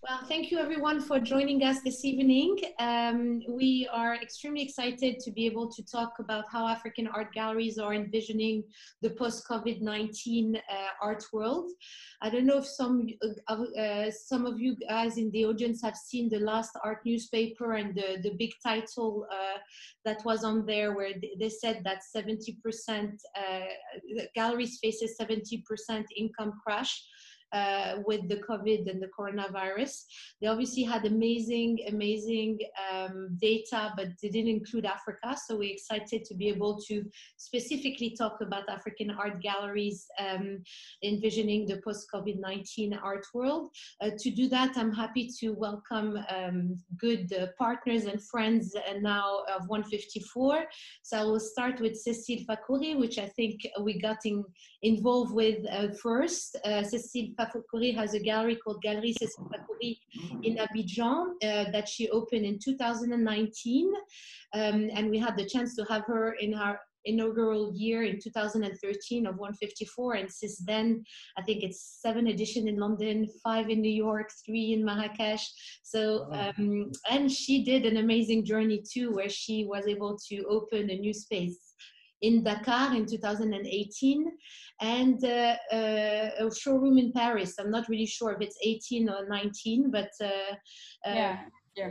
Well, thank you everyone for joining us this evening. Um, we are extremely excited to be able to talk about how African art galleries are envisioning the post-COVID-19 uh, art world. I don't know if some uh, uh, some of you guys in the audience have seen the last art newspaper and the, the big title uh, that was on there where they said that 70% uh, galleries faces 70% income crash uh, with the COVID and the coronavirus. They obviously had amazing, amazing um, data, but they didn't include Africa. So we're excited to be able to specifically talk about African art galleries um, envisioning the post-COVID-19 art world. Uh, to do that, I'm happy to welcome um, good uh, partners and friends uh, now of 154. So I will start with Cécile Fakhoury, which I think we got in, involved with uh, first. Uh, Cécile Fakhoury has a gallery called Galerie Cécile in Abidjan uh, that she opened in 2019. Um, and we had the chance to have her in our inaugural year in 2013 of 154 and since then i think it's seven edition in london five in new york three in marrakesh. So um, and she did an amazing journey too where she was able to open a new space in Dakar in 2018 and uh, uh, a showroom in Paris. I'm not really sure if it's 18 or 19, but uh, uh, yeah, yeah.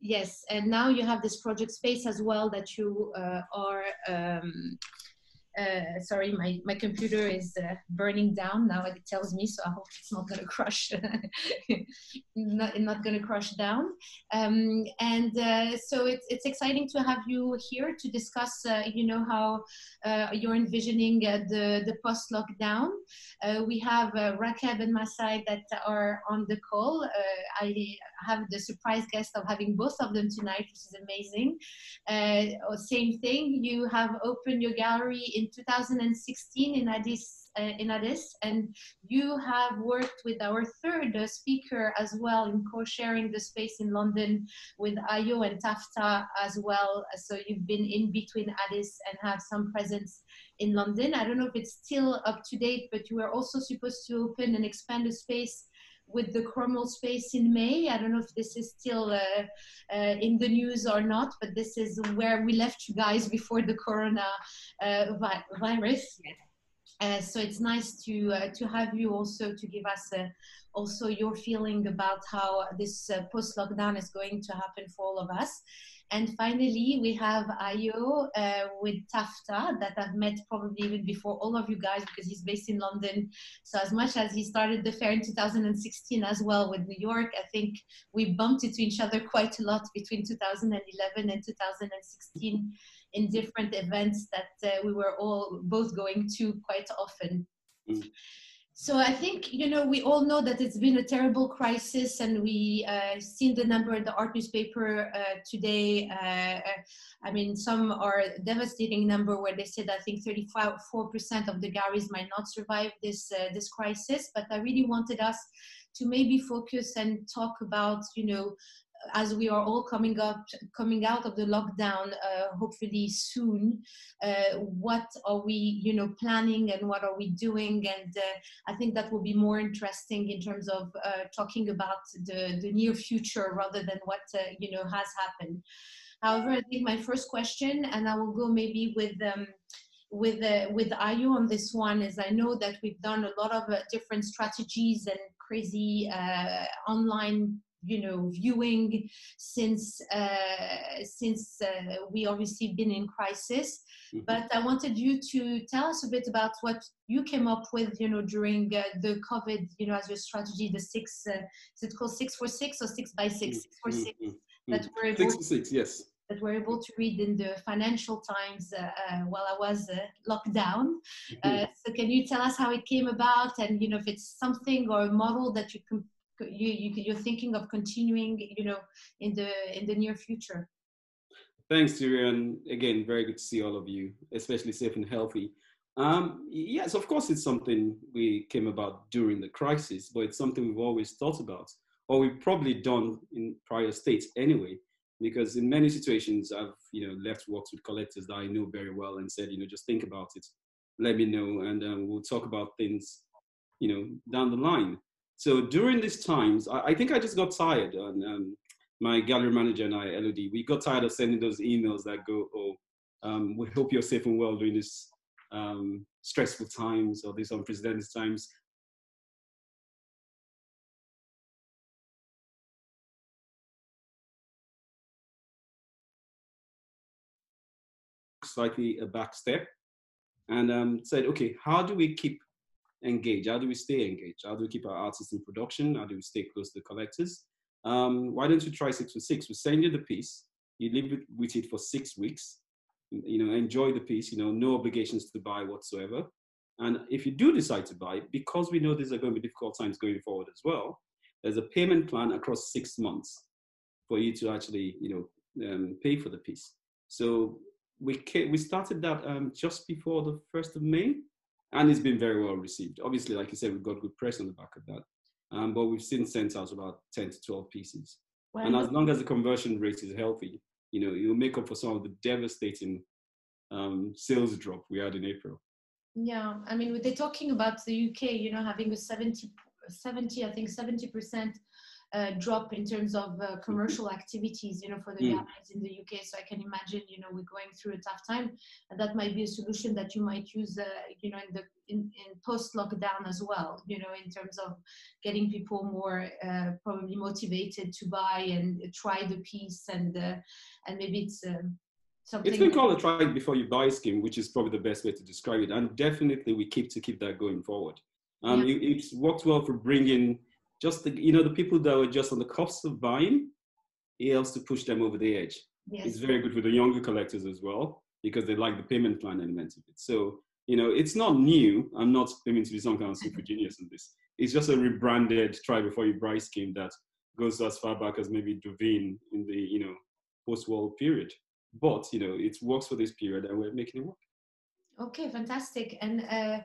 Yes, and now you have this project space as well that you uh, are um, uh, sorry, my, my computer is uh, burning down now. It tells me, so I hope it's not going to crush, not, not going to crush down. Um, and uh, so it's, it's exciting to have you here to discuss, uh, you know, how uh, you're envisioning uh, the, the post-lockdown. we have Rakeb and Mesai that are on the call. I have the surprise guest of having both of them tonight, which is amazing. same thing, you have opened your gallery in 2016 in Addis uh, in Addis, and you have worked with our third uh, speaker as well in co-sharing the space in London with Ayo and Tafta as well. So you've been in between Addis and have some presence in London. I don't know if it's still up to date, but you were also supposed to open and expand the space with the Cromwell space in May. I don't know if this is still uh, uh, in the news or not, but this is where we left you guys before the corona uh, vi virus. Uh, so it's nice to uh, to have you also to give us uh, also your feeling about how this post lockdown is going to happen for all of us. And finally, we have Ayo uh, with Tafta that I've met probably even before all of you guys because he's based in London. So as much as he started the fair in 2016 as well with New York, I think we bumped into each other quite a lot between 2011 and 2016 in different events that uh, we were all both going to quite often. Mm so I think you know we all know that it's been a terrible crisis, and we uh, seen the number in the art newspaper uh, today. Uh, I mean, some are devastating number where they said I think 34 percent of the galleries might not survive this uh, this crisis. But I really wanted us to maybe focus and talk about you know as we are all coming up coming out of the lockdown uh, hopefully soon uh, what are we you know planning and what are we doing? And uh, i think that will be more interesting in terms of uh, talking about the, the near future rather than what uh, you know has happened. However i think my first question and i will go maybe with um, with uh, with Ayo on this one is I know that we've done a lot of uh, different strategies and crazy uh, online you know viewing since uh, since uh, we obviously been in crisis mm-hmm. but i wanted you to tell us a bit about what you came up with you know during uh, the covid you know as your strategy the six uh, is it called six for six or six by 6 mm-hmm. six for 6 mm-hmm. that we're able six to, six yes that we're able to read in the Financial Times uh, uh, while I was uh, locked down. Mm-hmm. so, can you tell us how it came about, and you know if it's something or a model that you can you, you you're thinking of continuing you know in the in the near future. Thanks Touria. again very good to see all of you especially safe and healthy. Um, yes of course it's something we came about during the crisis but it's something we've always thought about or we've probably done in prior states anyway because in many situations i've you know left works with collectors that i know very well and said you know just think about it let me know and um, we'll talk about things you know down the line So during these times, I, I think I just got tired. And um, my gallery manager and I, Elodie, we got tired of sending those emails that go, oh, um, we hope you're safe and well during this um, stressful times or these unprecedented times. Slightly a back step and um, said, okay, how do we keep engaged? How do we stay engaged? How do we keep our artists in production? How do we stay close to the collectors? Um, why don't you try six for six? We send you the piece, you live with it for six weeks, you know, enjoy the piece, you know, no obligations to buy whatsoever. And if you do decide to buy, because we know these are going to be difficult times going forward as well, there's a payment plan across six months for you to actually, you know, um, pay for the piece. So we we started that um, just before the first of May, and it's been very well received. Obviously, like you said, we've got good press on the back of that, um, but we've since sent out about ten to twelve pieces. Well, and as long as the conversion rate is healthy, you know, will make up for some of the devastating um, sales drop we had in April. Yeah, I mean, they're talking about the UK, you know, having a 70, 70 I think 70% uh, drop in terms of uh, mm-hmm. commercial activities, you know, for the mm. in the UK. So I can imagine, you know, we're going through a tough time, and that might be a solution that you might use, uh, you know, in the in, in post lockdown as well. You know, in terms of getting people more uh, probably motivated to buy and try the piece, and uh, and maybe it's. Um, something it's been called a try before you buy scheme, which is probably the best way to describe it, and definitely we keep to keep that going forward. Um, yeah. it, it's worked well for bringing just the you know the people that were just on the cusp of buying, it helps to push them over the edge. Yes. It's very good for the younger collectors as well because they like the payment plan element of it. So you know it's not new. I'm not aiming to be some kind of super mm-hmm. genius in this. It's just a rebranded try before you buy scheme that goes as far back as maybe Duveen in the you know post-war period. But you know it works for this period, and we're making it work. Okay, fantastic. And uh,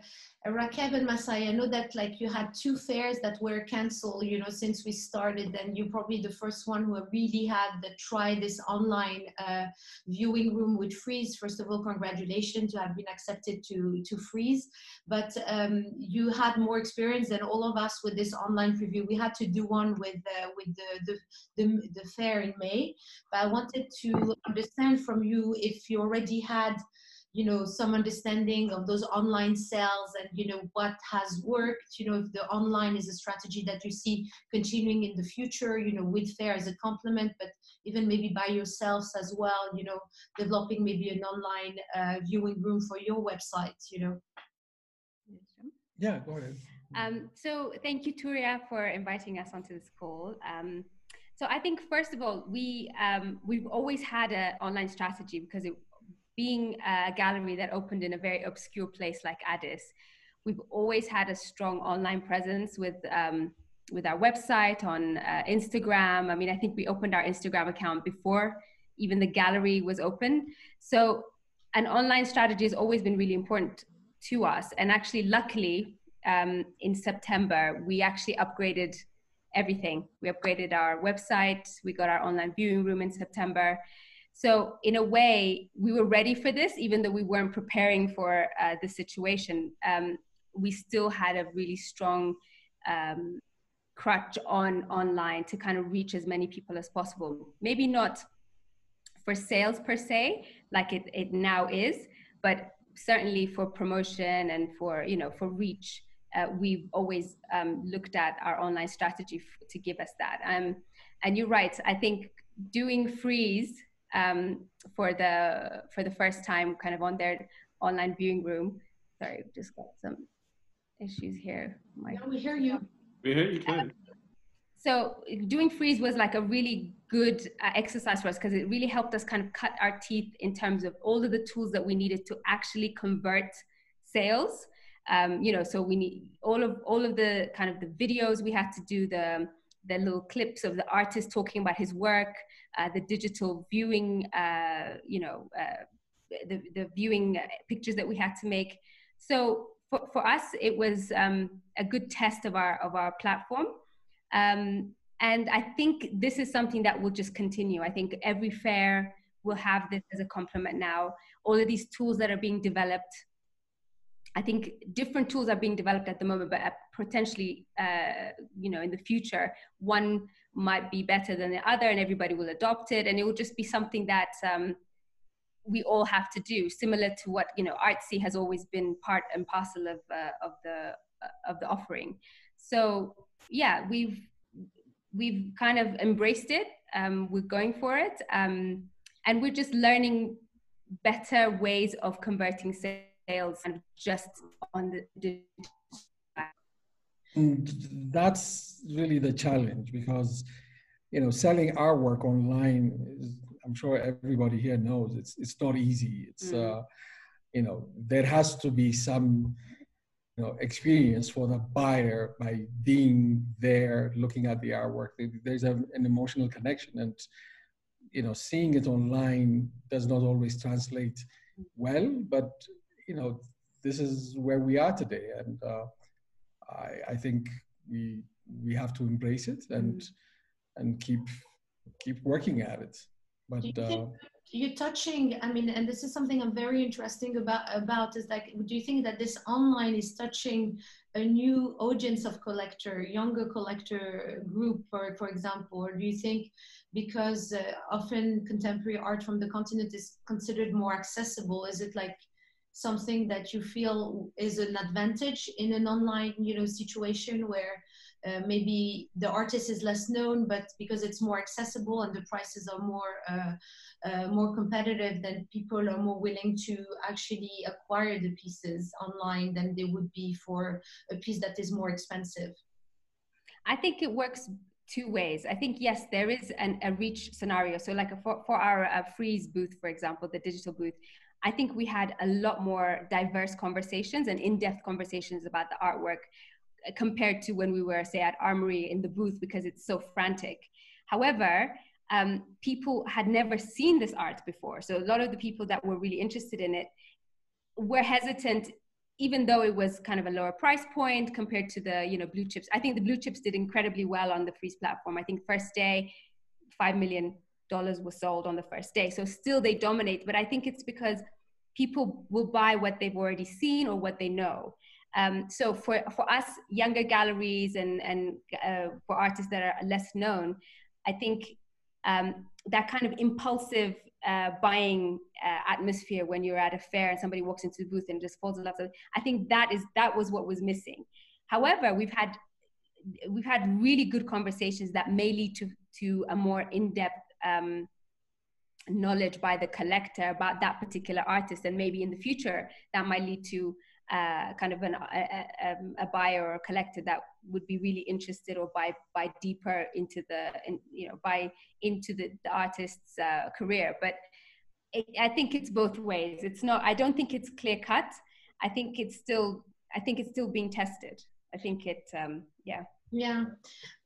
Rakeb and Mesai, I know that like you had two fairs that were canceled, you know, since we started. And you're probably the first one who really had the try this online uh, viewing room with Frieze. First of all, congratulations to have been accepted to to Frieze. But um, you had more experience than all of us with this online preview. We had to do one with uh, with the, the the the fair in May. But I wanted to understand from you if you already had you know some understanding of those online sales and you know what has worked you know if the online is a strategy that you see continuing in the future you know with fair as a complement but even maybe by yourselves as well you know developing maybe an online uh, viewing room for your website you know. Yeah go ahead. Um, so thank you Touria for inviting us onto this call. Um, so I think first of all, we um, we've always had an online strategy because it being a gallery that opened in a very obscure place like Addis, we've always had a strong online presence with um, with our website on uh, Instagram. I mean, I think we opened our Instagram account before even the gallery was open. So, an online strategy has always been really important to us. And actually, luckily, um, in September, we actually upgraded everything. We upgraded our website. We got our online viewing room in September. So in a way, we were ready for this, even though we weren't preparing for uh, the situation. Um, we still had a really strong um, crutch on online to kind of reach as many people as possible. Maybe not for sales per se, like it, it now is, but certainly for promotion and for you know for reach. Uh, we've always um, looked at our online strategy f- to give us that. Um, and you're right. I think doing Frieze um, for the for the first time, kind of on their online viewing room. Sorry, just got some issues here. My we hear you. We hear you. Can. So doing Frieze was like a really good uh, exercise for us because it really helped us kind of cut our teeth in terms of all of the tools that we needed to actually convert sales. Um, you know, so we need all of all of the kind of the videos we had to do the the little clips of the artist talking about his work, uh, the digital viewing, uh, you know, uh, the, the viewing pictures that we had to make. So for, for us, it was um, a good test of our, of our platform. Um, and I think this is something that will just continue. I think every fair will have this as a complement now. All of these tools that are being developed I think different tools are being developed at the moment, but potentially, uh, you know, in the future, one might be better than the other, and everybody will adopt it, and it will just be something that um, we all have to do, similar to what you know, Artsy has always been part and parcel of uh, of the uh, of the offering. So yeah, we've we've kind of embraced it. Um, we're going for it, um, and we're just learning better ways of converting sales and just on the and that's really the challenge because you know selling our work online is, i'm sure everybody here knows it's it's not easy it's mm. uh you know there has to be some you know experience for the buyer by being there looking at the artwork there's a, an emotional connection and you know seeing it online does not always translate well but you know this is where we are today. And uh, I, I think we we have to embrace it and mm. and keep keep working at it. But uh, you're touching i mean and this is something i'm very interesting about about is like do you think that this online is touching a new audience of collector younger collector group for for example? Or do you think because uh, often contemporary art from the continent is considered more accessible is it like something that you feel is an advantage in an online you know situation where uh, maybe the artist is less known but because it's more accessible and the prices are more uh, uh, more competitive then people are more willing to actually acquire the pieces online than they would be for a piece that is more expensive. I think it works two ways. I think yes there is an, a reach scenario. So like a, for, for our uh, Frieze booth for example the digital booth I think we had a lot more diverse conversations and in-depth conversations about the artwork uh, compared to when we were, say, at Armory in the booth because it's so frantic. However, um, people had never seen this art before. So a lot of the people that were really interested in it were hesitant, even though it was kind of a lower price point compared to the, you know, blue chips. I think the blue chips did incredibly well on the Frieze platform. I think first day, 5 million dollars were sold on the first day. So still they dominate, but I think it's because people will buy what they've already seen or what they know. Um, so for, for us younger galleries and, and uh, for artists that are less known, I think um, that kind of impulsive uh, buying uh, atmosphere when you're at a fair and somebody walks into the booth and just falls in love. I think that is that was what was missing. However, we've had we've had really good conversations that may lead to to a more in-depth um, knowledge by the collector about that particular artist and maybe in the future that might lead to uh, kind of an, a, a, a, buyer or a collector that would be really interested or buy buy deeper into the in, you know buy into the, the artist's uh, career. But it, i think it's both ways. It's not i don't think it's clear cut. I think it's still i think it's still being tested. I think it um, yeah. Yeah.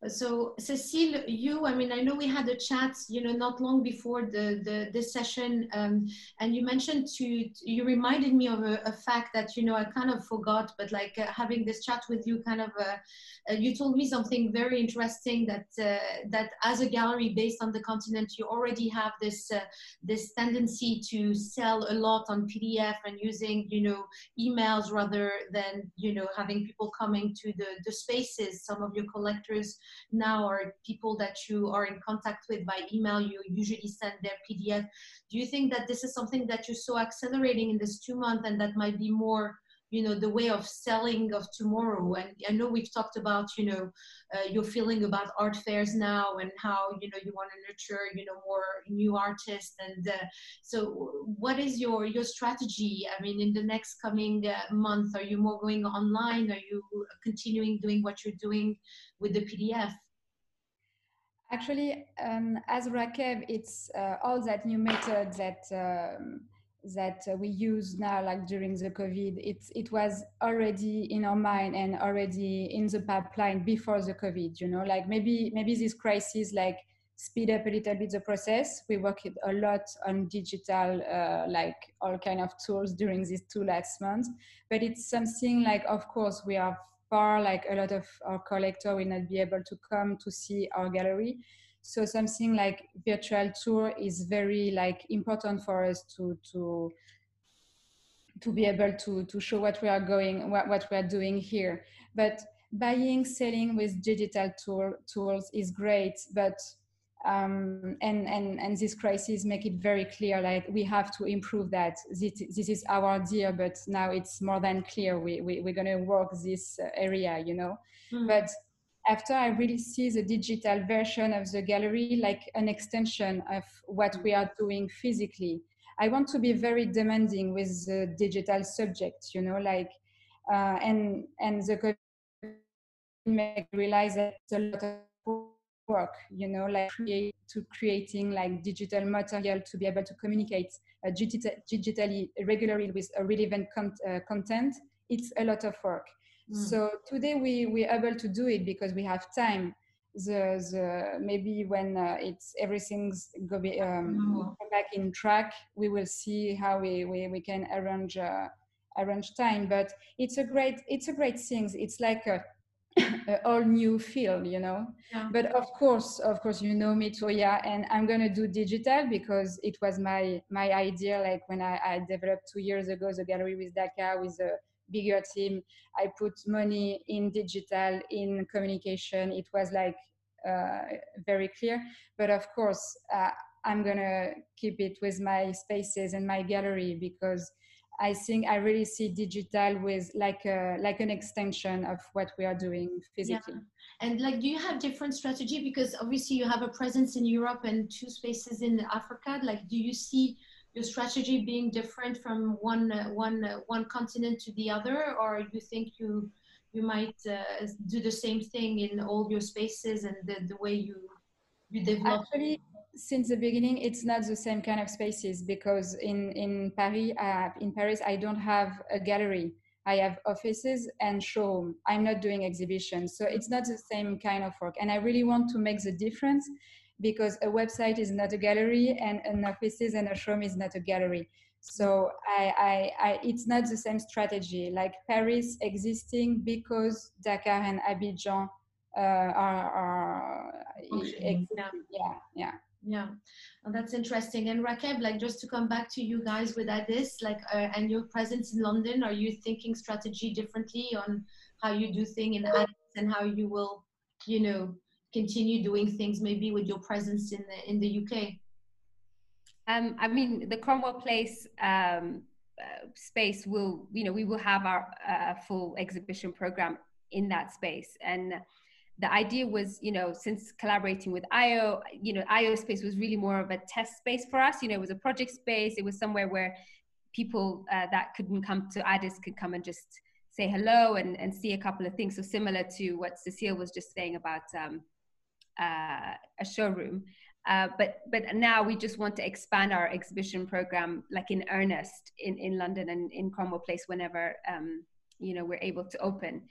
So Cecile, you, I mean, I know we had a chat, you know, not long before the, the this session, um, and you mentioned to, you reminded me of a, a, fact that, you know, I kind of forgot, but like uh, having this chat with you kind of, uh, uh, you told me something very interesting that, uh, that as a gallery based on the continent, you already have this, uh, this tendency to sell a lot on PDF and using, you know, emails rather than, you know, having people coming to the, the spaces, some of your collectors now are people that you are in contact with by email. You usually send their PDF. Do you think that this is something that you saw accelerating in this two months and that might be more you know the way of selling of tomorrow. And i know we've talked about you know uh, your feeling about art fairs now and how you know you want to nurture you know more new artists and uh, so what is your your strategy? I mean in the next coming uh, month are you more going online? Are you continuing doing what you're doing with the pdf actually um, as Rakeb it's uh, all that new method that um, that we use now like during the covid it, it was already in our mind and already in the pipeline before the covid you know? Like maybe maybe this crisis like speed up a little bit the process. We worked a lot on digital uh, like all kind of tools during these two last months. But it's something like of course we are far like a lot of our collector will not be able to come to see our gallery so something like virtual tour is very like important for us to to to be able to to show what we are going what, what we are doing here. But buying selling with digital tool, tools is great but um, and, and, and this crisis make it very clear like we have to improve that. This, this is our idea but now it's more than clear we, we, we're going to work this area you know? Mm. but after i really see the digital version of the gallery like an extension of what we are doing physically. I want to be very demanding with the digital subject you know like uh, and and the make realize that a lot of work you know like create to creating like digital material to be able to communicate uh, digitally regularly with relevant con- uh, content. It's a lot of work mm. so today we we're able to do it because we have time the, the maybe when uh, it's everything's go be, um, mm. back in track we will see how we we, we can arrange uh, arrange time but it's a great it's a great thing it's like a all new field you know yeah. but of course of course you know me toya and i'm going to do digital because it was my my idea like when I, I developed two years ago the gallery with dakar with a bigger team i put money in digital in communication it was like uh, very clear but of course uh, i'm to keep it with my spaces and my gallery because I think I really see digital with like a like an extension of what we are doing physically. Yeah. And like, do you have different strategy? Because obviously you have a presence in Europe and two spaces in Africa. Like, do you see your strategy being different from one uh, one uh, one continent to the other, or you think you you might uh, do the same thing in all your spaces and the, the way you you develop? Actually, since the beginning it's not the same kind of spaces because in in paris in paris i don't have a gallery. I have offices and showroom. I'm not doing exhibitions so it's not the same kind of work. And i really want to make the difference because a website is not a gallery and an offices and a showroom is not a gallery. So I, I, I it's not the same strategy. Like paris existing because dakar and abidjan uh, are, are okay. yeah. yeah yeah. Yeah. Well, that's interesting. And Rakeb like just to come back to you guys with this like uh, and your presence in London are you thinking strategy differently on how you do thing in Addis and how you will you know continue doing things maybe with your presence in the in the UK um, I mean the Cromwell Place um, uh, space will you know we will have our uh, full exhibition program in that space and the idea was, you know, since collaborating with Ayo, you know, Ayo space was really more of a test space for us. You know, it was a project space. It was somewhere where people uh, that couldn't come to Addis could come and just say hello and, and see a couple of things. So similar to what Cecile was just saying about um, uh, a showroom. Uh, but but now we just want to expand our exhibition program like in earnest in, in London and in Cromwell Place whenever um, you know we're able to open.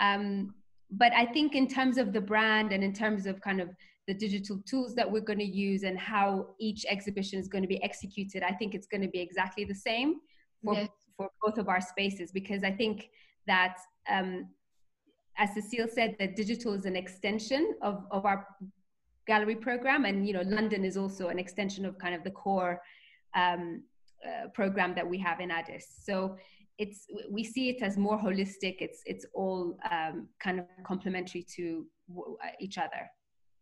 Um, but I think in terms of the brand and in terms of kind of the digital tools that we're going to use and how each exhibition is going to be executed, I think it's going to be exactly the same for, yes. for both of our spaces because I think that, um, as Cecile said, that digital is an extension of, of our gallery program, and you know, London is also an extension of kind of the core um, uh, program that we have in Addis. So it's we see it as more holistic. It's it's all um, kind of complementary to each other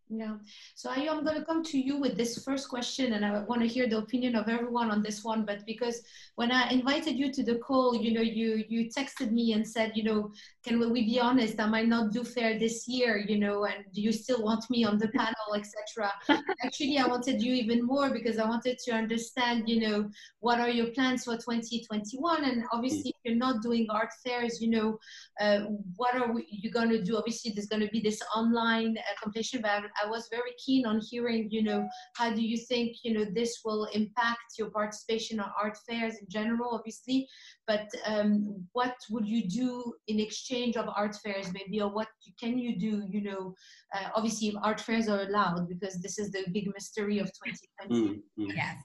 yeah. So Ayo, I'm going to come to you with this first question, and I want to hear the opinion of everyone on this one. But because when I invited you to the call, you know, you you texted me and said, you know, can we be honest? I might not do fair this year, you know, and do you still want me on the panel, etc. Actually, I wanted you even more because I wanted to understand, you know, what are your plans for 2021, and obviously, if you're not doing art fairs, you know, uh, what are we, you going to do? Obviously, there's going to be this online uh, competition, but I was very keen on hearing, you know, how do you think, you know, this will impact your participation on art fairs in general, obviously, but um, what would you do in exchange of art fairs, maybe, or what can you do, you know, uh, obviously art fairs are allowed because this is the big mystery of 2020. Mm, mm. Yes.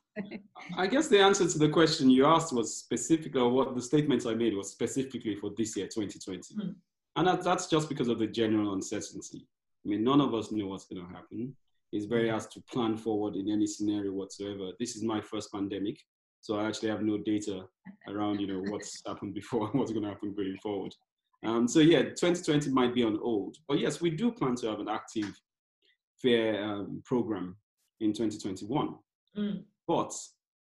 I guess the answer to the question you asked was specific, or what the statements I made was specifically for this year, 2020. Mm. And that, that's just because of the general uncertainty. I mean, none of us know what's going to happen. It's very mm-hmm. hard to plan forward in any scenario whatsoever. This is my first pandemic. So I actually have no data around, you know, what's happened before and what's going to happen going forward. Um, so yeah, 2020 might be on hold, but yes, we do plan to have an active fair um, program in 2021. Mm. But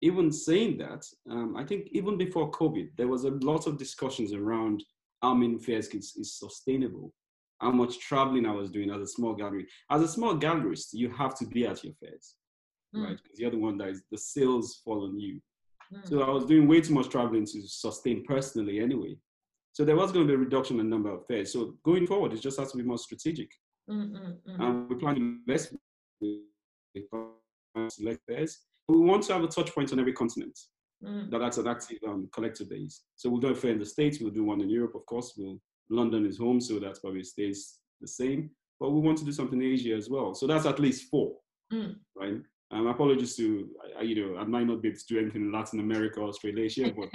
even saying that, um, I think even before COVID, there was a lot of discussions around how many fairs is, is sustainable, how much traveling I was doing as a small gallery. As a small gallerist, you have to be at your fairs, Mm. right? Because you're the one that is the sales fall on you. Mm. So I was doing way too much traveling to sustain personally anyway. So there was going to be a reduction in the number of fairs. So going forward, it just has to be more strategic. Mm. And we plan to invest in select fairs. We want to have a touch point on every continent Mm. that that's an active um, collector base. So we'll do a fair in the States, we'll do one in Europe, of course. We'll, London is home, so that's probably stays the same. But we want to do something in Asia as well. So that's at least four, Mm. right? Um, apologies to, I, you know, I might not be able to do anything in Latin America, or Australasia, but,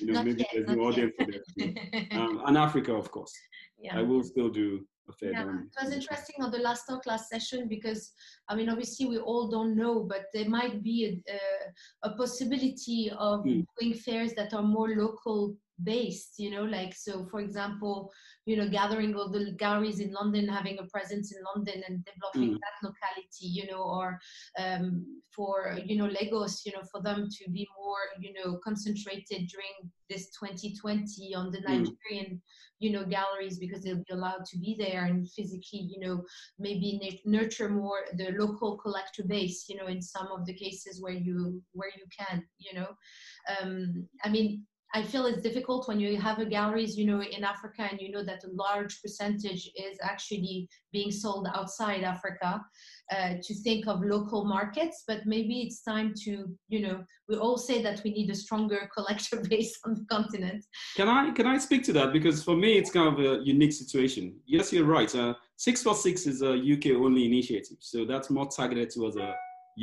you know, maybe yet, there's no audience for that. Um, and Africa, of course. yeah. I will still do a fair Yeah, down. it was interesting on the last talk last session because I mean obviously we all don't know, but there might be a, a, a possibility of Mm. doing fairs that are more local based. You know, like so for example, you know, gathering all the galleries in London, having a presence in London and developing Mm. that locality. You know, or um, for you know Lagos, you know, for them to be more you know concentrated during this 2020 on the Mm. Nigerian you know galleries because they'll be allowed to be there and physically you know maybe nurture more the local collector base you know in some of the cases where you where you can you know um, i mean i feel it's difficult when you have a galleries you know in africa and you know that a large percentage is actually being sold outside africa uh, to think of local markets but maybe it's time to you know we all say that we need a stronger collector base on the continent Can I can I speak to that? Because for me, it's kind of a unique situation. Yes, you're right. Uh, six for six is a UK only initiative, so that's more targeted towards a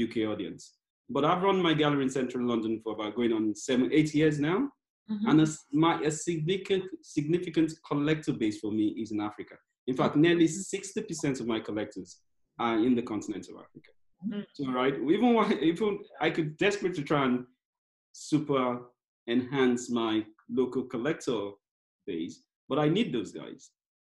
UK audience. But I've run my gallery in central London for about going on seven, eight years now, Mhm. and a, my a significant significant collector base for me is in Africa. In fact, nearly sixty percent of my collectors are in the continent of Africa. Mm. So right, even why even I could desperately try and super enhance my local collector base, but I need those guys.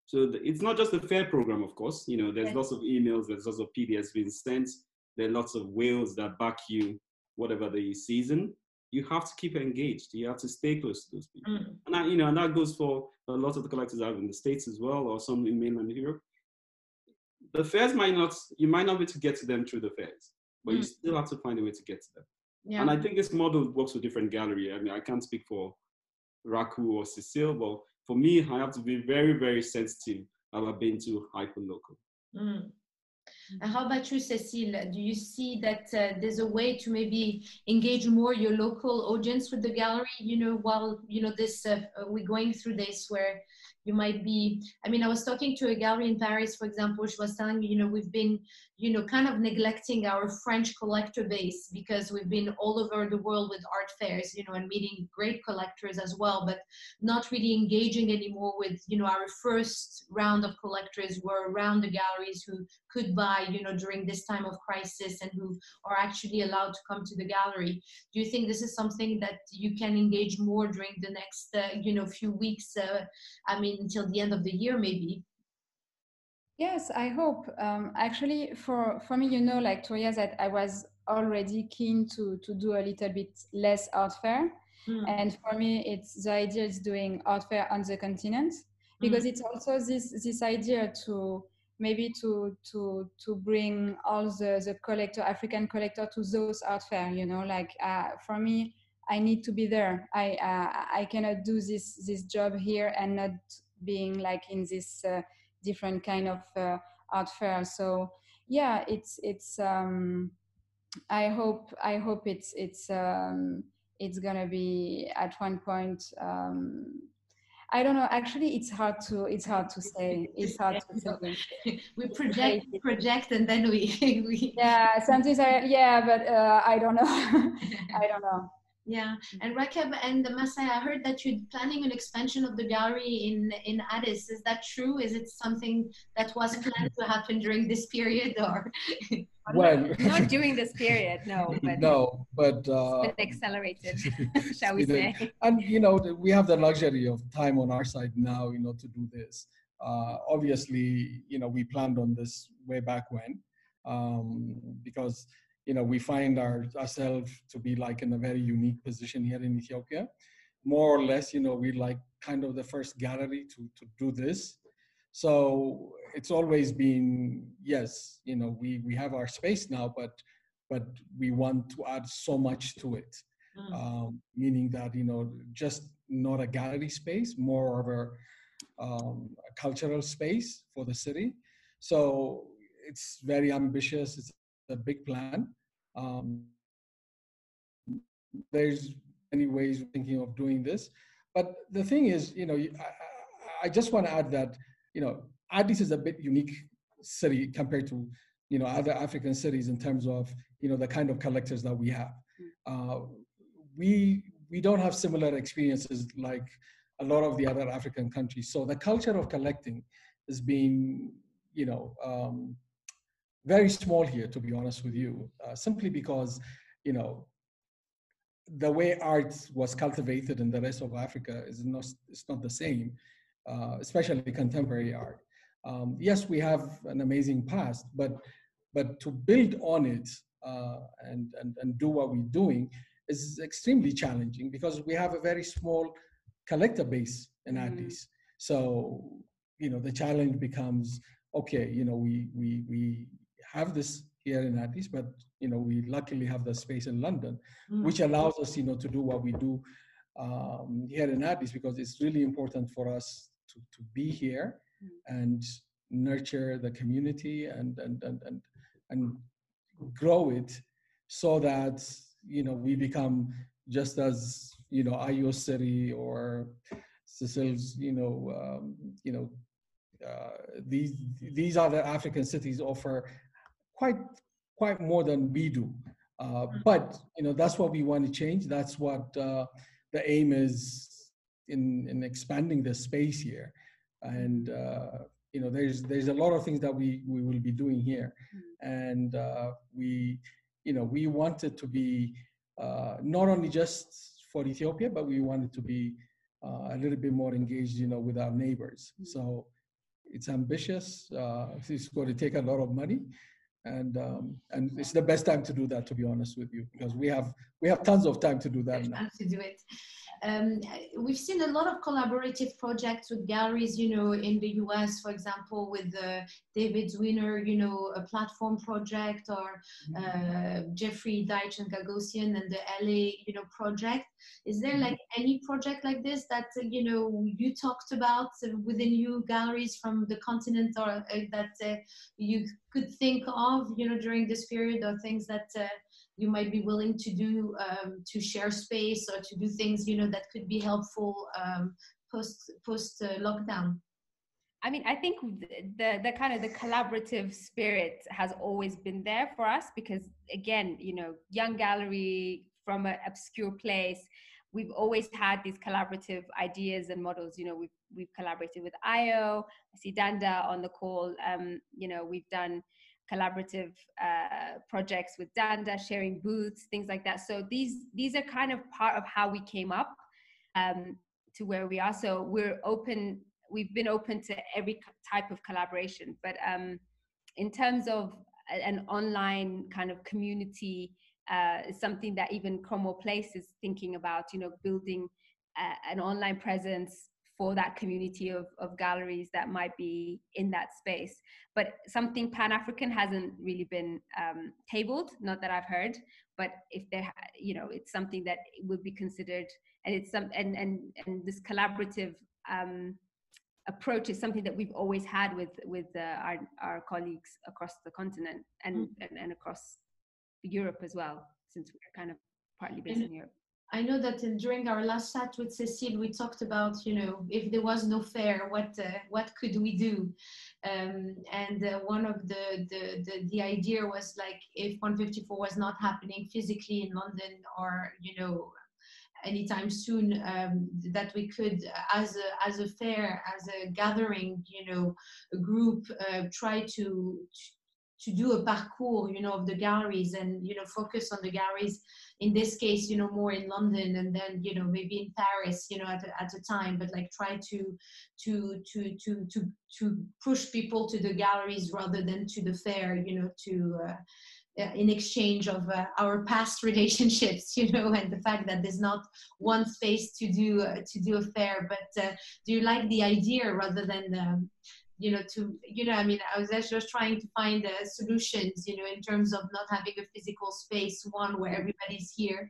So the, it's not just a fair program, of course. You know, there's Yes. lots of emails, there's lots of PDFs being sent, there are lots of whales that back you, whatever the season. You have to keep engaged. You have to stay close to those people, Mm. and that, you know, and that goes for a lot of the collectors I have in the states as well, or some in mainland Europe. The fairs might not, you might not be able to get to them through the fairs, but you Mm. still have to find a way to get to them. yeah And I think this model works with different gallery. I mean, I can't speak for Raku or Cecile, but for me, I have to be very, very sensitive about being too hyper local. Mm. And how about you, Cecile? Do you see that uh, there's a way to maybe engage more your local audience with the gallery? You know, while you know this, uh, uh, we're going through this where you might be. I mean, I was talking to a gallery in Paris, for example. She was telling me, you know, we've been, you know, kind of neglecting our French collector base because we've been all over the world with art fairs, you know, and meeting great collectors as well, but not really engaging anymore with, you know, our first round of collectors were around the galleries who could buy, you know, during this time of crisis and who are actually allowed to come to the gallery. Do you think this is something that you can engage more during the next, uh, you know, few weeks? Uh, I mean, until the end of the year, maybe. Yes, I hope. Um, actually, for for me, you know, like Touria, that I was already keen to to do a little bit less art fair, Mm. and for me, it's the idea is doing art fair on the continent because it's also this this idea to maybe to to to bring all the the collector African collector to those art fair. You know, like uh, for me, I need to be there. I uh, I cannot do this this job here and not being like in this. Uh, different kind of uh, art fair so yeah it's it's um i hope i hope it's it's um it's gonna be at one point um i don't know actually it's hard to it's hard to say. It's hard to say we project, project, and then we, we yeah sometimes i yeah but uh, i don't know. I don't know Yeah, and Rakeb and the Mesai, I heard that you're planning an expansion of the gallery in in Addis. Is that true? Is it something that was planned to happen during this period, or? well, not during this period, no. But no, but uh, it's accelerated, shall we say? And you know, we have the luxury of time on our side now, you know, to do this. Uh, obviously, you know, we planned on this way back when, um, because you know, we find our, ourselves to be like in a very unique position here in Ethiopia. More or less, you know, we like kind of the first gallery to, to do this. So it's always been, yes, you know, we, we have our space now, but, but we want to add so much to it. Mm. Um, meaning that, you know, just not a gallery space, more of a, um, a cultural space for the city. So it's very ambitious. It's a big plan. Um, there's many ways of thinking of doing this, but the thing is, you know, I, I just want to add that, you know, Addis is a bit unique city compared to, you know, other African cities in terms of, you know, the kind of collectors that we have. Uh, we we don't have similar experiences like a lot of the other African countries. So the culture of collecting is being, you know, um, very small here, to be honest with you, uh, simply because, you know, the way art was cultivated in the rest of Africa is not, it's not the same, uh, especially contemporary art. Um, yes, we have an amazing past, but, but to build on it uh, and, and, and do what we're doing is extremely challenging because we have a very small collector base in mm-hmm. Addis. So, you know, the challenge becomes, okay, you know, we, we, we have this here in Addis, but you know we luckily have the space in London, mm. which allows us you know to do what we do um, here in Addis because it's really important for us to, to be here mm. and nurture the community and and and and and grow it so that you know we become just as you know Ayo City or Cecile's you know um, you know uh, these these other African cities offer quite quite more than we do. Uh, mm-hmm. but you know that's what we want to change. That's what uh, the aim is in in expanding the space here. And uh, you know there's there's a lot of things that we we will be doing here, mm-hmm. and uh, we you know we want it to be uh, not only just for Ethiopia, but we want it to be uh, a little bit more engaged, you know, with our neighbors. Mm-hmm. So it's ambitious. it's going to take a lot of money, and um, and it's the best time to do that to be honest with you because we have we have tons of time to do that now. to do it. Um, we've seen a lot of collaborative projects with galleries you know in the us for example with uh, david zwirner you know a platform project or uh, jeffrey deitch and gagosian and the la you know project. Is there like any project like this that you know you talked about within you galleries from the continent or uh, that uh, you could think of you know during this period or things that uh, you might be willing to do um, to share space or to do things you know that could be helpful um, post post uh, lockdown I mean, I think the the kind of the collaborative spirit has always been there for us because again, you know, young gallery from an obscure place, we've always had these collaborative ideas and models. You know, we've we've collaborated with Ayo. I see Danda on the call. Um, you know, we've done collaborative uh, projects with Danda, sharing booths, things like that. So these these are kind of part of how we came up um, to where we are. So we're open. We've been open to every type of collaboration, but um, in terms of an online kind of community, uh, is something that even Cromwell Place is thinking about. You know, building uh, an online presence for that community of, of galleries that might be in that space. But something Pan African hasn't really been um, tabled, not that I've heard. But if there, you know, it's something that would be considered, and it's some, and and and this collaborative um, approach is something that we've always had with with uh, our our colleagues across the continent and, mm. and and across Europe as well, since we're kind of partly based in Europe. I know that during our last chat with Cecile, we talked about, you know, if there was no fair, what uh, what could we do? Um, and uh, one of the, the, the the idea was like if 154 was not happening physically in London or you know anytime soon um, that we could as a as a fair as a gathering you know a group uh, try to to do a parcours you know of the galleries and you know focus on the galleries. In this case you know more in london and then you know maybe in paris you know at a, at a time but like try to to to to to to push people to the galleries rather than to the fair you know to uh, uh, in exchange of uh, our past relationships you know and the fact that there's not one space to do uh, to do a fair. But uh, do you like the idea rather than um, you know to you know i mean i was just trying to find uh, solutions you know in terms of not having a physical space one where everybody's here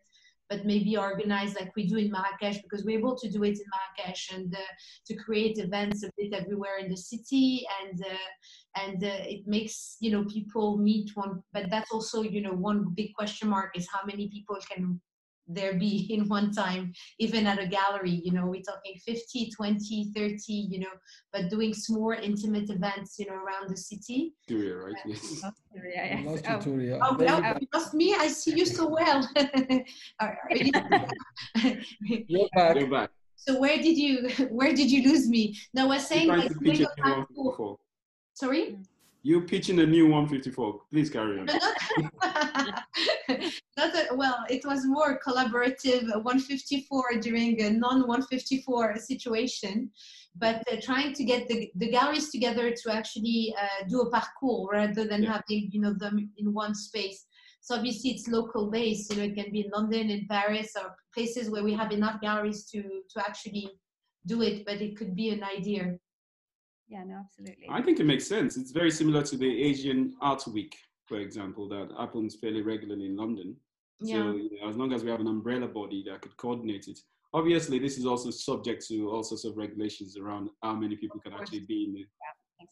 but maybe organize like we do in Marrakesh because we're able to do it in Marrakesh and uh, to create events a bit everywhere in the city and uh, and uh, it makes you know people meet one but that's also you know one big question mark is how many people can there be in one time even at a gallery you know we're talking 50 20 30 you know but doing more intimate events you know around the city Touria, right yes. Touria, yes. Lost Oh. you, Touria. Oh, Very no, bad. you lost me. I see you so well. Are- are you- You're back. You're back. so where did you where did you lose me? No, I was saying You're like to a a new parcours. 154. Sorry. You're pitching a new 154. Please carry on. No, not, not a, well, it was more collaborative uh, 154 during a non 154 situation, but uh, trying to get the, the galleries together to actually uh, do a parcours rather than Yeah. having you know them in one space. So obviously it's local based. You know, it can be in London, in Paris, or places where we have enough galleries to to actually do it. But it could be an idea. Yeah, no, absolutely. I think it makes sense. It's very similar to the Asian Art Week, for example, that happens fairly regularly in London. Yeah. So you know, as long as we have an umbrella body that could coordinate it. Obviously, this is also subject to all sorts of regulations around how many people can actually be in the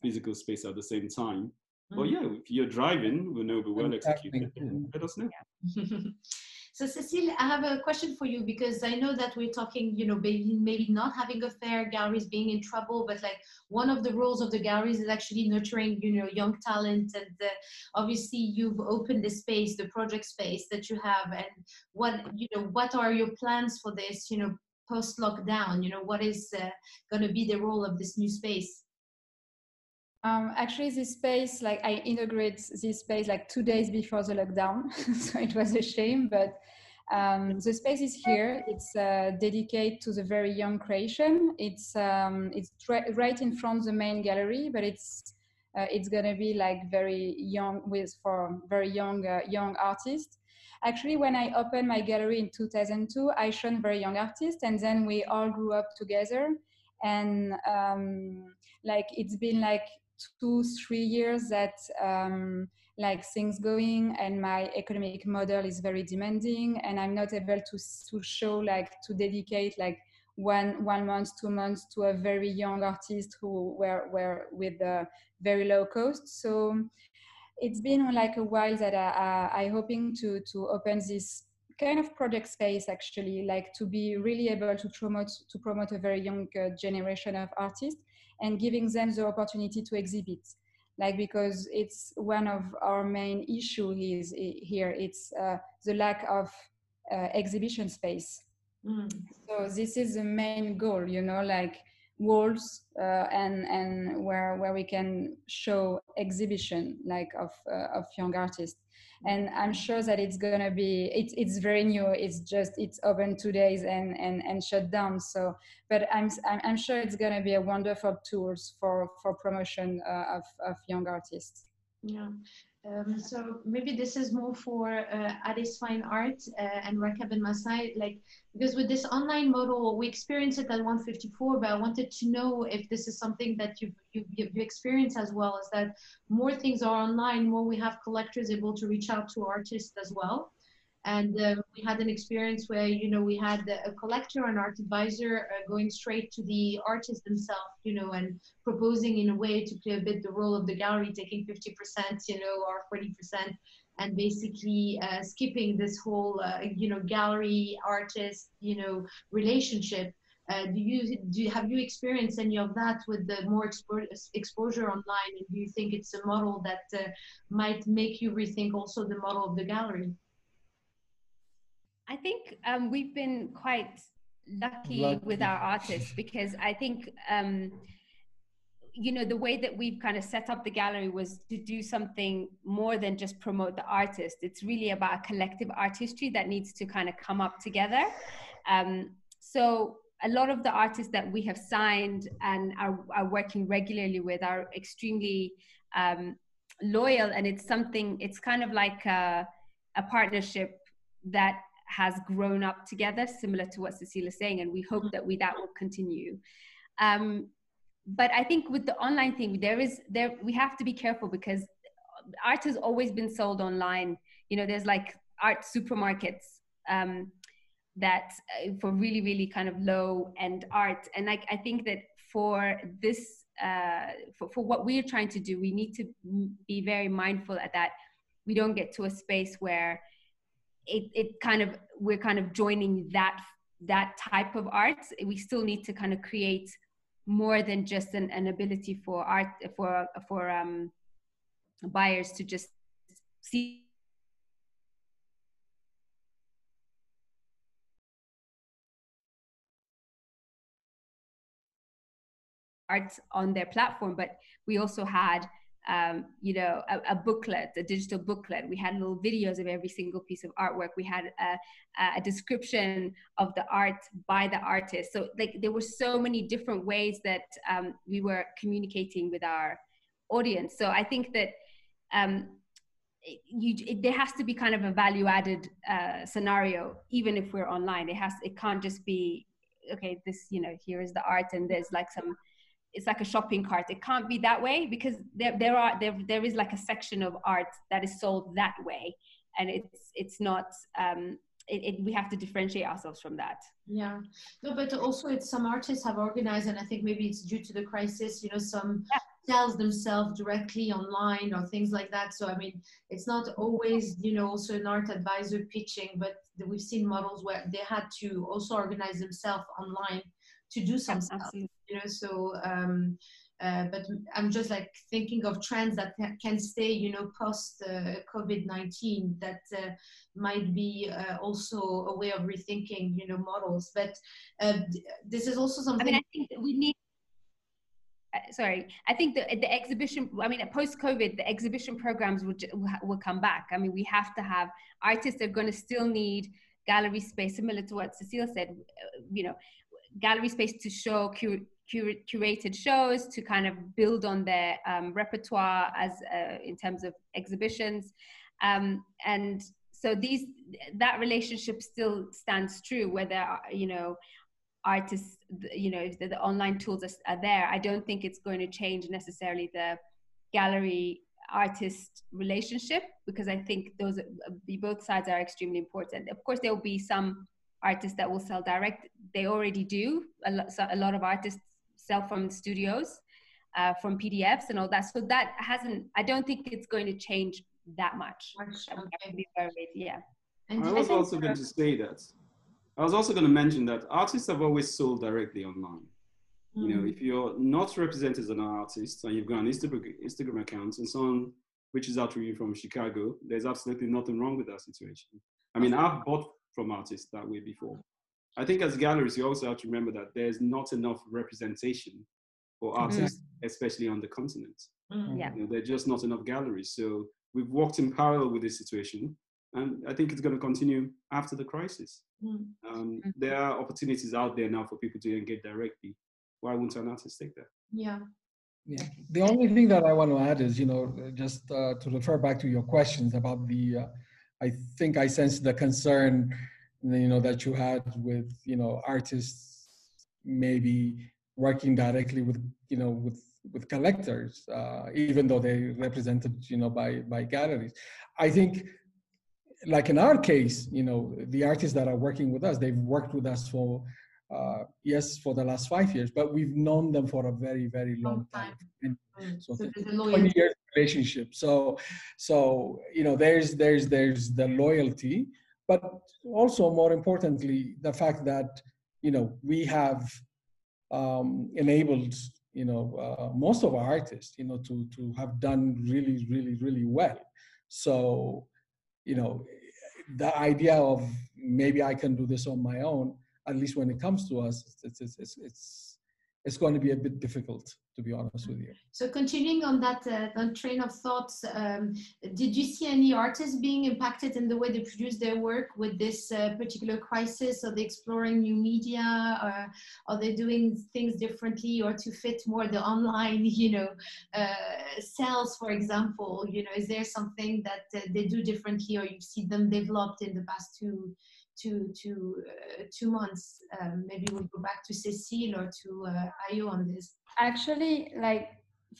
physical space at the same time. But Mhm. yeah, if you're driving, we know it'll be well executed. Let us know. so Cecile, I have a question for you because I know that we're talking, you know, maybe not having a fair, galleries being in trouble, but like one of the roles of the galleries is actually nurturing, you know, young talent. And uh, obviously, you've opened the space, the project space that you have, and what you know, what are your plans for this, you know, post lockdown? You know, what is uh, going to be the role of this new space? Um, actually, this space, like I integrate this space like two days before the lockdown, so it was a shame. But um, the space is here. It's uh, dedicated to the very young creation. It's um, it's tri- right in front of the main gallery, but it's uh, it's gonna be like very young with for very young uh, young artists. Actually, when I opened my gallery in 2002, I shown very young artists, and then we all grew up together. And um, like it's been like two three years that um, like things going and my economic model is very demanding and i'm not able to to show like to dedicate like one one month two months to a very young artist who were were with a very low cost. So it's been like a while that i i, hoping to to open this kind of project space actually like to be really able to promote to promote a very young uh, generation of artists and giving them the opportunity to exhibit like because it's one of our main issue is here it's uh, the lack of uh, exhibition space Mm. so this is the main goal you know like walls uh, and and where where we can show exhibition like of uh, of young artists. And i'm sure that it's gonna be it's it's very new. It's just it's open two days and and and shut down. So but i'm i'm, sure it's gonna be a wonderful tools for for promotion uh, of of young artists. Yeah. Um, so maybe this is more for uh, Addis Fine Art uh, and Rakeb and Mesai, like because with this online model, we experienced it at 154, but I wanted to know if this is something that you've, you've, you've experienced as well, is that more things are online, more we have collectors able to reach out to artists as well. And uh, we had an experience where, you know, we had a collector and art advisor uh, going straight to the artist themselves, you know, and proposing in a way to play a bit the role of the gallery, taking 50%, you know, or 40%, and basically uh, skipping this whole, uh, you know, gallery artist, you know, relationship. Uh, do you do have you experienced any of that with the more expo- exposure online? And do you think it's a model that uh, might make you rethink also the model of the gallery? I think um, we've been quite lucky, lucky, with our artists because I think um, you know the way that we've kind of set up the gallery was to do something more than just promote the artist. It's really about a collective artistry that needs to kind of come up together. Um, so a lot of the artists that we have signed and are, are working regularly with are extremely um, loyal. And it's something it's kind of like a, a partnership that has grown up together similar to what cecile is saying and we hope that we that will continue. Um, but I think with the online thing, there is there we have to be careful because art has always been sold online. You know, there's like art supermarkets um, that uh, for really really kind of low end art, and like I think that for this uh, for, for what we're trying to do, we need to be very mindful at that. We don't get to a space where it, it kind of we're kind of joining that that type of art we still need to kind of create more than just an, an ability for art for for um, buyers to just see. Art on their platform but we also had um, you know, a, a, booklet, a digital booklet. We had little videos of every single piece of artwork. We had a, a, description of the art by the artist. So like there were so many different ways that um, we were communicating with our audience. So I think that um, you, it, there has to be kind of a value added uh, scenario, even if we're online. It has, it can't just be, okay, this, you know, here is the art and there's like some it's like a shopping cart. It can't be that way because there, there are there, there is like a section of art that is sold that way. And it's it's not um it, it, we have to differentiate ourselves from that. Yeah. No but also it's some artists have organized and i think maybe it's due to the crisis you know some yeah. sells themselves directly online or things like that. So i mean it's not always you know also an art advisor pitching but we've seen models where they had to also organize themselves online to do some stuff you know so um, uh, but I'm just like thinking of trends that can stay, you know, post uh, COVID 19 that uh, might be uh, also a way of rethinking, you know, models. But uh, this is also something. I mean, I think we need. Uh, sorry, I think the the exhibition. I mean, post COVID, the exhibition programs will will come back. I mean, we have to have artists are going to still need gallery space, similar to what Cecile said. You know, gallery space to show cur- cur- curated shows to kind of build on their um, repertoire as uh, in terms of exhibitions. Um, and so these that relationship still stands true whether you know artists you know if the, the online tools are, are there. I don't think it's going to change necessarily the gallery artist relationship because i think those both sides are extremely important. Of course there will be some artists that will sell direct. They already do. A lot, so a lot of artists sell from studios, uh, from PDFs and all that. So that hasn't. I don't think it's going to change that much. Okay. Yeah. And I was also going to say that. I was also going to mention that artists have always sold directly online. Mm. You know, hmm. if you're not represented as an artist and you've got an Instagram, Instagram account and someone reaches out to you from Chicago, there's absolutely nothing wrong with that situation. I mean, I've bought from artists that way before. I think as galleries, you also have to remember that there's not enough representation for mm-hmm. artists, mm-hmm. especially on the continent. Mm-hmm. Yeah. You know, there are just not enough galleries. So we've walked in parallel with this situation, and I think it's going to continue after the crisis. Mm-hmm. Um, there are opportunities out there now for people to engage directly. Why wouldn't an artist take that? Yeah. Yeah. The only thing that I want to add is, you know, just uh, to refer back to your questions about the uh, I think I sensed the concern, you know, that you had with, you know, artists maybe working directly with, you know, with with collectors, uh, even though they represented, you know, by by galleries. I think, like in our case, you know, the artists that are working with us, they've worked with us for uh, yes, for the last five years, but we've known them for a very, very long time. And mm. so, so 20 years relationship. So, so you know, there's there's there's the loyalty, but also more importantly, the fact that you know we have um, enabled you know uh, most of our artists you know to to have done really really really well. So, you know, the idea of maybe I can do this on my own. At least when it comes to us, it's it's it's it's, it's going to be a bit difficult to be honest with you. So continuing on that, uh, train of thoughts, um, did you see any artists being impacted in the way they produce their work with this uh, particular crisis? Are they exploring new media? Or are they doing things differently or to fit more the online, you know, uh, sales, for example? You know, is there something that uh, they do differently or you see them developed in the past two two, two, uh, two months. Um, maybe we'll go back to Cecile or to uh, Ayo on this. Actually, like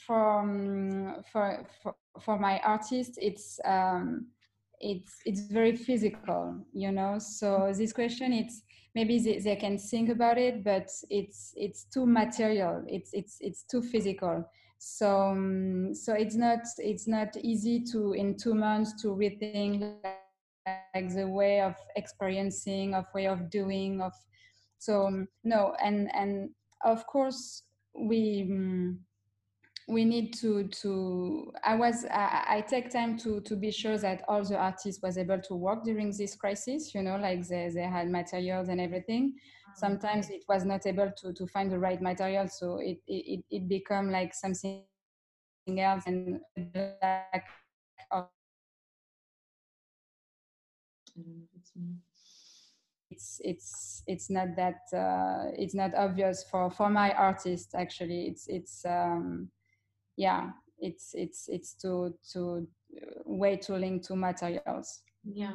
for for for, for my artist, it's um, it's it's very physical, you know. So this question, it's maybe they, they can think about it, but it's it's too material. It's it's it's too physical. So um, so it's not it's not easy to in two months to rethink like the way of experiencing of way of doing of so um, no and and of course we um, we need to to i was I, I, take time to to be sure that all the artists was able to work during this crisis you know like they, they had materials and everything. Sometimes it was not able to to find the right material so it it, it become like something else and like it's it's it's not that uh, it's not obvious for for my artist actually. It's it's um yeah it's it's it's to to uh, way to link to materials. Yeah.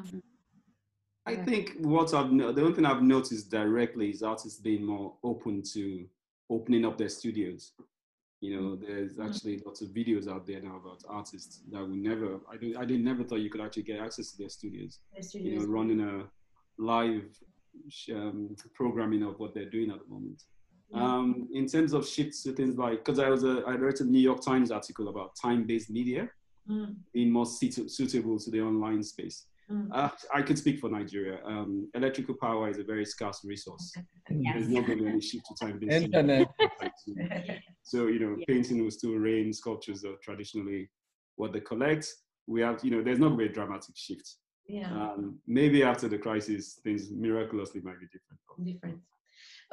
I think what i've the only thing i've noticed directly is artists being more open to opening up their studios you know, there's mm. actually lots of videos out there now about artists that we never, I didn't, I didn't never thought you could actually get access to their studios. Their studios. You know, running a live um, programming of what they're doing at the moment. Yeah. Um, in terms of shifts to things like, because I was a, I wrote a New York Times article about time-based media mm. being more suitable to the online space. Mm. Uh, I could speak for Nigeria. Um, electrical power is a very scarce resource. Yes. There's not going to be any shift to time based. Internet. so, you know, yeah. painting will still reign, sculptures are traditionally what they collect. We have, you know, there's not going to be a dramatic shift. Yeah. Um, maybe after the crisis, things miraculously might be different. Different.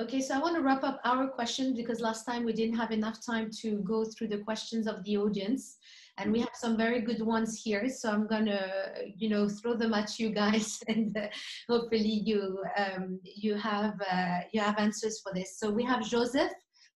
Okay, so I want to wrap up our questions because last time we didn't have enough time to go through the questions of the audience and we have some very good ones here so i'm gonna you know throw them at you guys and uh, hopefully you um, you have uh, you have answers for this. So we have joseph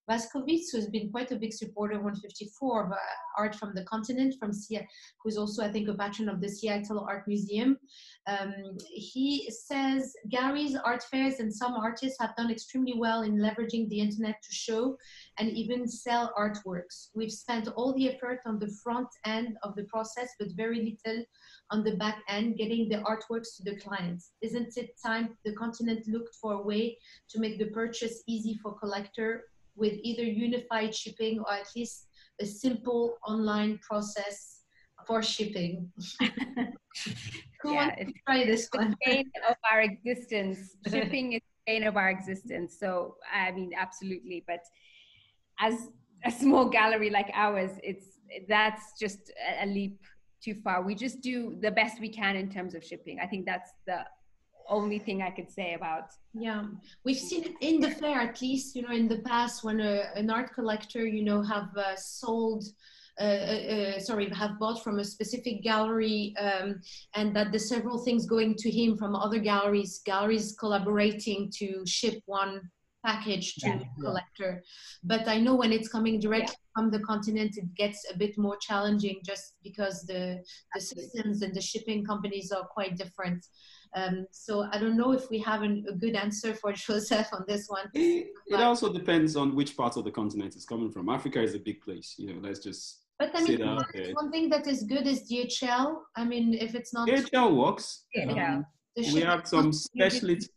Vaskovitz, who's been quite a big supporter of 154 of uh, art from the continent, from Seattle, who's also, I think, a patron of the Seattle Art Museum. Um, he says galleries, art fairs, and some artists have done extremely well in leveraging the internet to show and even sell artworks. We've spent all the effort on the front end of the process, but very little on the back end, getting the artworks to the clients. Isn't it time the continent looked for a way to make the purchase easy for collector with either unified shipping or at least a simple online process for shipping. Who yeah, wants to try this one? pain of our existence. shipping is pain of our existence. So I mean, absolutely. But as a small gallery like ours, it's that's just a leap too far. We just do the best we can in terms of shipping. I think that's the only thing I could say about. Yeah, we've seen in the fair at least. You know, in the past when a, an art collector, you know, have uh, sold. Uh, uh, uh, sorry, have bought from a specific gallery, um, and that the several things going to him from other galleries, galleries collaborating to ship one package to yeah, collector. But I know when it's coming directly yeah. from the continent, it gets a bit more challenging just because the, the systems and the shipping companies are quite different. Um, so I don't know if we have an, a good answer for Joseph on this one. It, it, also depends on which part of the continent it's coming from. Africa is a big place, you know. Let's just. But I mean, one thing that is good is DHL. I mean, if it's not DHL works. Yeah. Um, we have some specialists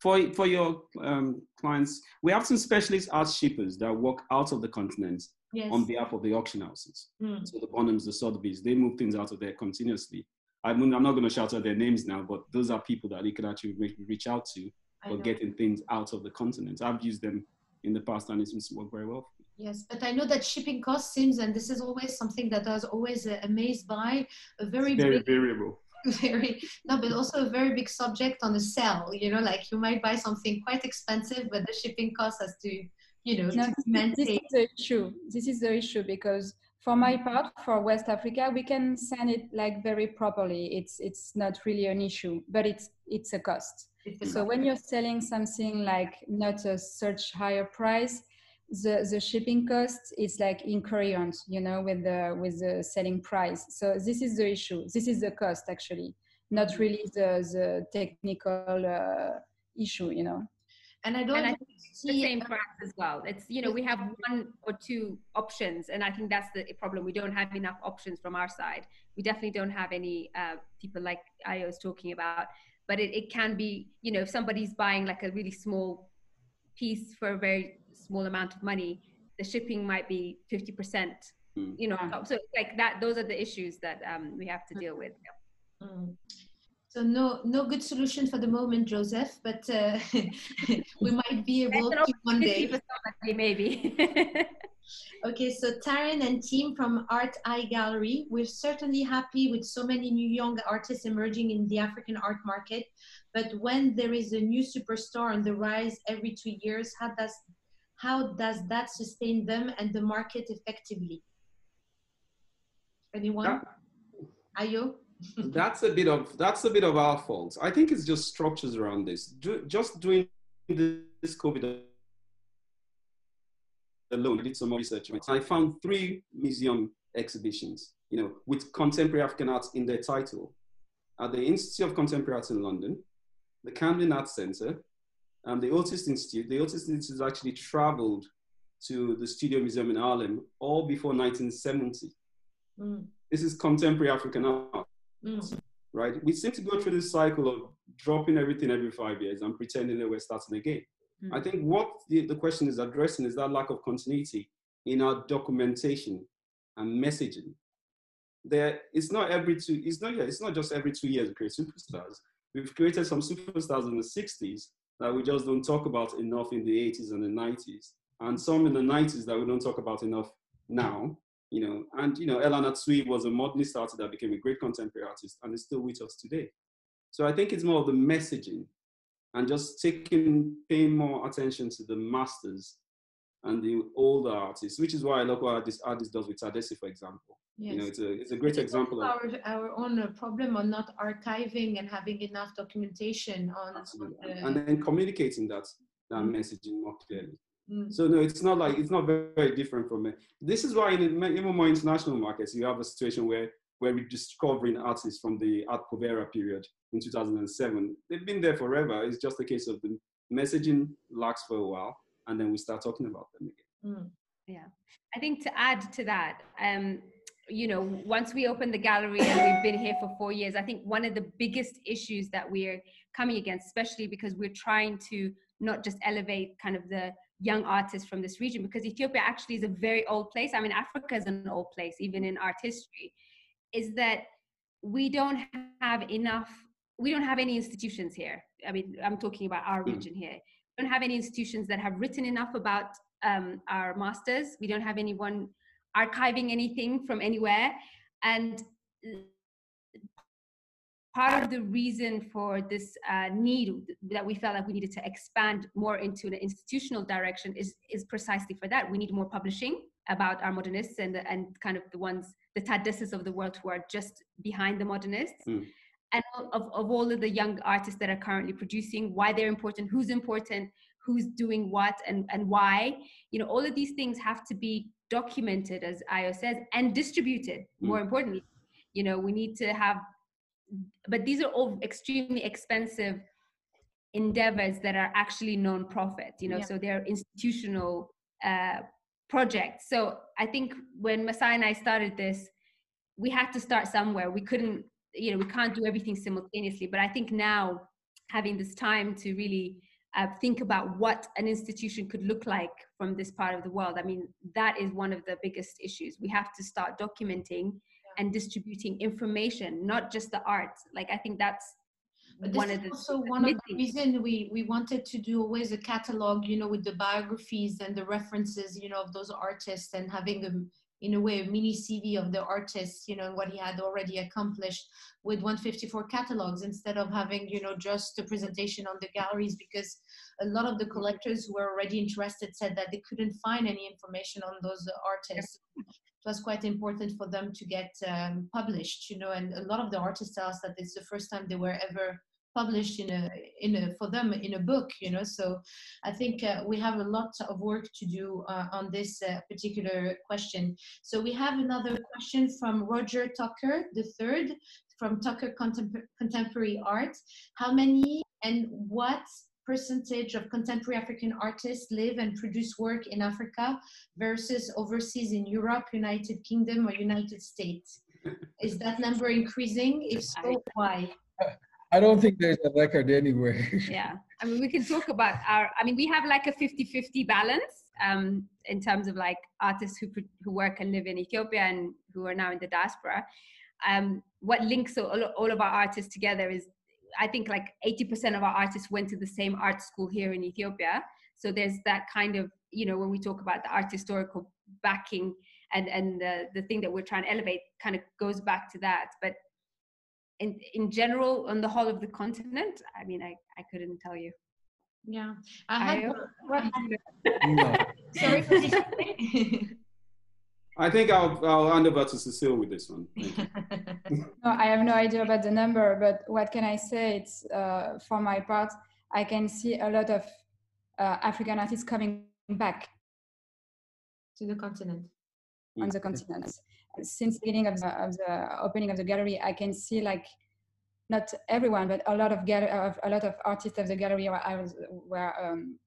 for for your um, clients. We have some specialist art shippers that work out of the continent yes. on behalf of the auction houses. Mm. So the Bonhams, the Sotheby's, they move things out of there continuously. I'm, I'm not going to shout out their names now, but those are people that you can actually reach out to for getting things out of the continent. I've used them in the past and it's worked very well. Yes, but I know that shipping cost seems, and this is always something that I was always uh, amazed by, a very, very variable. very no, but also a very big subject on the sell. You know, like you might buy something quite expensive, but the shipping cost has to, you know, No, to this, maintain. is the issue. This is the issue because for my part, for West Africa, we can send it like very properly. It's it's not really an issue, but it's it's a cost. It's So when you're selling something like not a such higher price, the the shipping cost is like incurrent, you know, with the with the selling price. So this is the issue. This is the cost actually, not really the the technical uh, issue, you know. And I don't And I think it's the same for us as well. It's you know we have one or two options, and I think that's the problem. We don't have enough options from our side. We definitely don't have any uh, people like i was talking about. But it, it can be you know if somebody's buying like a really small piece for a very small amount of money, the shipping might be fifty percent. Mm. You know, Yeah. so like that. Those are the issues that um, we have to deal with. Mm. So no, no good solution for the moment, Joseph. But uh, we might be able to one day. somebody, maybe. Okay, so Taryn and team from Art Eye Gallery, we're certainly happy with so many new young artists emerging in the African art market. But when there is a new superstar on the rise every two years, how does how does that sustain them and the market effectively? Anyone? That- Ayo? That's a bit of that's a bit of our fault. I think it's just structures around this. Do, just doing this COVID alone, I did some more research. I found three museum exhibitions, you know, with contemporary African arts in their title, at the Institute of Contemporary Arts in London, the Camden Arts Centre, and the Otis Institute. The Otis Institute actually traveled to the Studio Museum in Harlem all before 1970. Mm, This is contemporary African art mm, right? We seem to go through this cycle of dropping everything every five years and pretending that we're starting again. Mm. I think what the, the question is addressing is that lack of continuity in our documentation and messaging. There, it's not every two, it's not, yeah, it's not just every two years we create superstars. We've created some superstars in the 60s that we just don't talk about enough in the 80s and the 90s, and some in the 90s that we don't talk about enough now you know, and you know, El Anatsui was a modernist artist that became a great contemporary artist and is still with us today. So I think it's more of the messaging and just taking, paying more attention to the masters and the older artists, which is why what this artist does with Tadesi, for example. You know, yes. it's a it's a great it's example of our, our own uh, problem on not archiving and having enough documentation on, absolutely. the, and then communicating that that Mm. messaging more clearly. Mm, So no, it's not like it's not very, very different from it. This is why in even more international markets, you have a situation where where we're discovering artists from the Arte Povera period in 2007. They've been there forever. It's just a case of the messaging lacks for a while, and then we start talking about them again. mm, Yeah, I think to add to that, um, you know, once we opened the gallery and we've been here for four years, I think one of the biggest issues that we're coming against, especially because we're trying to not just elevate kind of the young artists from this region, because Ethiopia actually is a very old place. I mean, Africa is an old place, even in art history, is that we don't have enough, we don't have any institutions here. I mean, I'm talking about our Mm. region here. We don't have any institutions that have written enough about um, our masters. We don't have anyone archiving anything from anywhere. And part of the reason for this uh, need that we felt like we needed to expand more into an institutional direction is, is precisely for that. We need more publishing about our modernists and, the, and kind of the ones, the Taddeses of the world who are just behind the modernists. Mm. And of, of all of the young artists that are currently producing, why they're important, who's important, who's doing what and, and why you know all of these things have to be documented as ayo says and distributed more importantly you know we need to have but these are all extremely expensive endeavors that are actually non-profit you know Yeah. so they're institutional uh, projects so i think when mesai and i started this we had to start somewhere we couldn't you know we can't do everything simultaneously but i think now having this time to really uh, think about what an institution could look like from this part of the world. I mean, that is one of the biggest issues. We have to start documenting and distributing information, not just the art. Like, I think that's But this one is of the also one of the reason we, we wanted to do always a catalog, you know, with the biographies and the references, you know, of those artists and having a in a way a mini CV of the artist, you know, and what he had already accomplished with 154 catalogs instead of having, you know, just a presentation on the galleries because a lot of the mm-hmm. collectors who were already interested said that they couldn't find any information on those artists. It was quite important for them to get um, published, you know, and a lot of the artists tell us that it's the first time they were ever published in a in a for them in a book you know. So i think uh, we have a lot of work to do uh, on this uh, particular question. So we have another question from roger tucker the third from tucker Contem- contemporary art. How many and what percentage of contemporary african artists live and produce work in africa versus overseas in europe united kingdom or united states is that number increasing if so why I don't think there's a record anywhere. yeah. I mean, we can talk about our, I mean, we have like a 50 50 balance um, in terms of like artists who, who work and live in Ethiopia and who are now in the diaspora. Um, what links all, all of our artists together is I think like 80% of our artists went to the same art school here in Ethiopia. So there's that kind of, you know, when we talk about the art historical backing and, and the, the thing that we're trying to elevate kind of goes back to that. But in in general on the whole of the continent i mean i i couldn't tell you yeah i had what, no. sorry I think I'll, I'll hand over to Cecile with this one. no, I have no idea about the number, but what can I say? It's uh, for my part, I can see a lot of uh, African artists coming back to the continent. On the continent since the beginning of the, of the opening of the gallery, I can see like not everyone, but a lot of gal- a lot of artists of the gallery where I was where, um,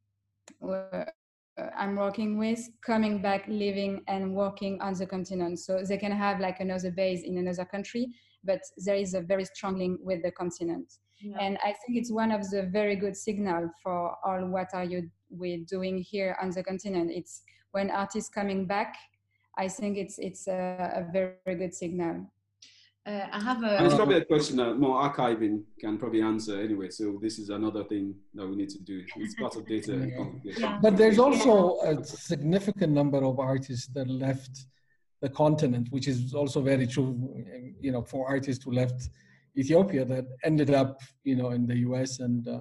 where uh, Uh, I'm working with coming back, living and working on the continent. So they can have like another base in another country, but there is a very strong link with the continent. Yeah. And I think it's one of the very good signal for all what are you we doing here on the continent. It's when artists coming back I think it's it's a, a very, very good signal. Uh, I have a. And it's probably a question that more archiving can probably answer anyway. So this is another thing that we need to do. It's part of data. Yeah. Yeah. But there's also a significant number of artists that left the continent, which is also very true. You know, for artists who left Ethiopia that ended up, you know, in the U.S. and uh,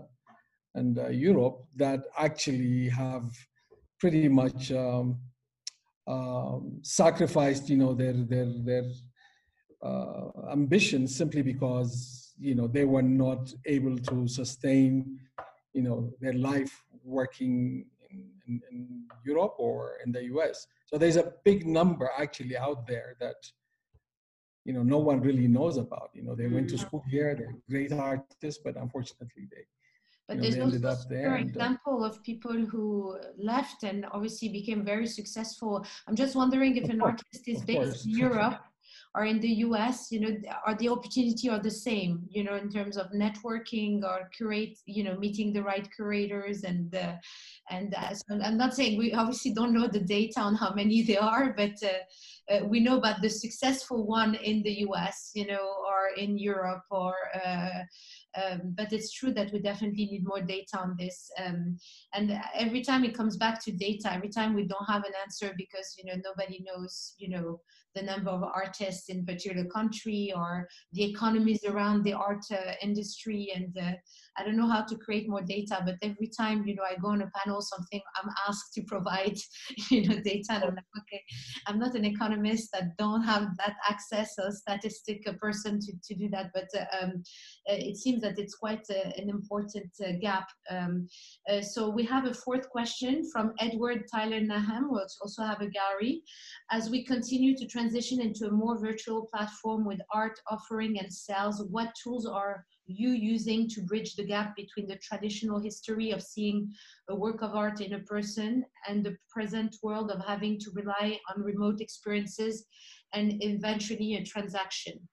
and uh, Europe that actually have pretty much. Um, um, sacrificed, you know, their their their uh, ambitions simply because you know they were not able to sustain, you know, their life working in, in, in Europe or in the U.S. So there's a big number actually out there that you know no one really knows about. You know, they went to mm. school here, they're great artists, but unfortunately they but you know, there's also an uh, example of people who left and obviously became very successful. I'm just wondering if an artist is based in Europe or in the US, you know, are the opportunity are the same, you know, in terms of networking or curate, you know, meeting the right curators and uh, and I'm not saying we obviously don't know the data on how many there are, but uh, uh, we know about the successful one in the US, you know, or in Europe or uh, um, but it's true that we definitely need more data on this. Um, and every time it comes back to data, every time we don't have an answer because you know nobody knows you know the number of artists in particular country or the economies around the art uh, industry and uh, i don't know how to create more data but every time you know i go on a panel something i'm asked to provide you know data and i'm like okay i'm not an economist i don't have that access or statistic person to, to do that but uh, um, it seems that it's quite uh, an important uh, gap um, so we have a fourth question from edward tyler nahem who also have a gallery as we continue to transition into a more virtual platform with art offering and sales, what tools are you using to bridge the gap between the traditional history of seeing a work of art in a person and the present world of having to rely on remote experiences and eventually a transaction?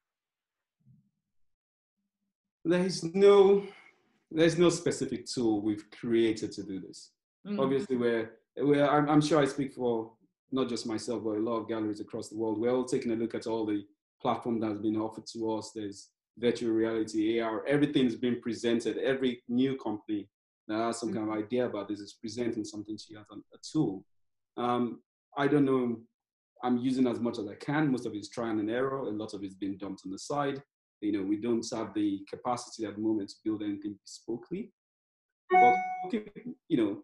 There is no there's no specific tool we've created to do this. Mm. Obviously, we're, we're I'm, I'm sure I speak for not just myself, but a lot of galleries across the world. We're all taking a look at all the platform that's been offered to us. There's virtual reality, AR, everything's been presented. Every new company that has some kind of idea about this is presenting something to you as a, a tool. Um, I don't know. I'm using as much as I can. Most of it's trial and error. A lot of it's been dumped on the side. You know, we don't have the capacity at the moment to build anything bespokely. But you know,